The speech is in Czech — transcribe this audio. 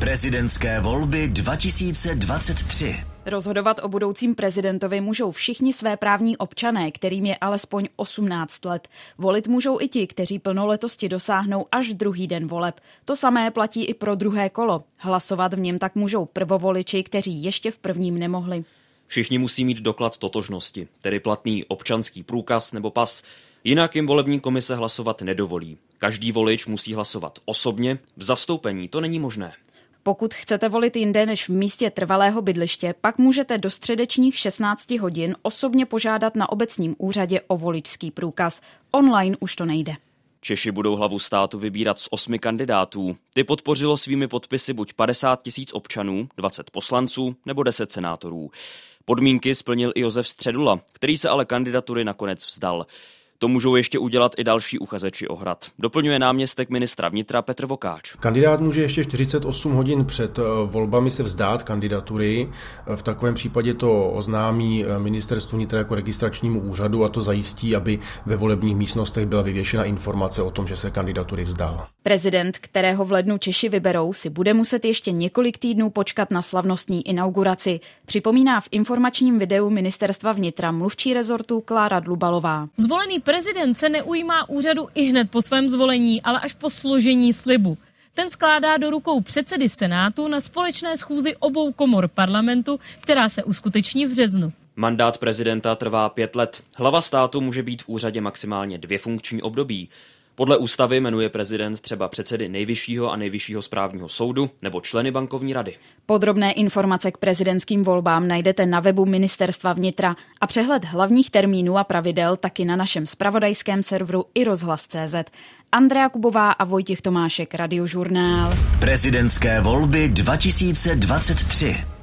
Prezidentské volby 2023. Rozhodovat o budoucím prezidentovi můžou všichni své právní občané, kterým je alespoň 18 let. Volit můžou i ti, kteří plnoletosti dosáhnou až druhý den voleb. To samé platí i pro druhé kolo. Hlasovat v něm tak můžou prvovoliči, kteří ještě v prvním nemohli. Všichni musí mít doklad totožnosti, tedy platný občanský průkaz nebo pas. Jinak jim volební komise hlasovat nedovolí. Každý volič musí hlasovat osobně, v zastoupení to není možné. Pokud chcete volit jinde než v místě trvalého bydliště, pak můžete do středečních 16 hodin osobně požádat na obecním úřadě o voličský průkaz. Online už to nejde. Češi budou hlavu státu vybírat z osmi kandidátů. Ty podpořilo svými podpisy buď 50 tisíc občanů, 20 poslanců nebo 10 senátorů. Podmínky splnil i Josef Středula, který se ale kandidatury nakonec vzdal. To můžou ještě udělat i další uchazeči o hrad. Doplňuje náměstek ministra vnitra Petr Vokáč. Kandidát může ještě 48 hodin před eh, volbami se vzdát kandidatury. Eh, v takovém případě to oznámí eh, ministerstvu vnitra jako registračnímu úřadu a to zajistí, aby ve volebních místnostech byla vyvěšena informace o tom, že se kandidatury vzdal. Prezident, kterého v lednu Češi vyberou, si bude muset ještě několik týdnů počkat na slavnostní inauguraci. Připomíná v informačním videu ministerstva vnitra mluvčí rezortu Klára Dlubalová. Zvolený prezident se neujímá úřadu i hned po svém zvolení, ale až po složení slibu. Ten skládá do rukou předsedy Senátu na společné schůzi obou komor parlamentu, která se uskuteční v březnu. Mandát prezidenta trvá pět let. Hlava státu může být v úřadě maximálně dvě funkční období. Podle ústavy jmenuje prezident třeba předsedy nejvyššího a nejvyššího správního soudu nebo členy bankovní rady. Podrobné informace k prezidentským volbám najdete na webu Ministerstva vnitra a přehled hlavních termínů a pravidel taky na našem spravodajském serveru i rozhlas.cz. Andrea Kubová a Vojtěch Tomášek, Radiožurnál. Prezidentské volby 2023.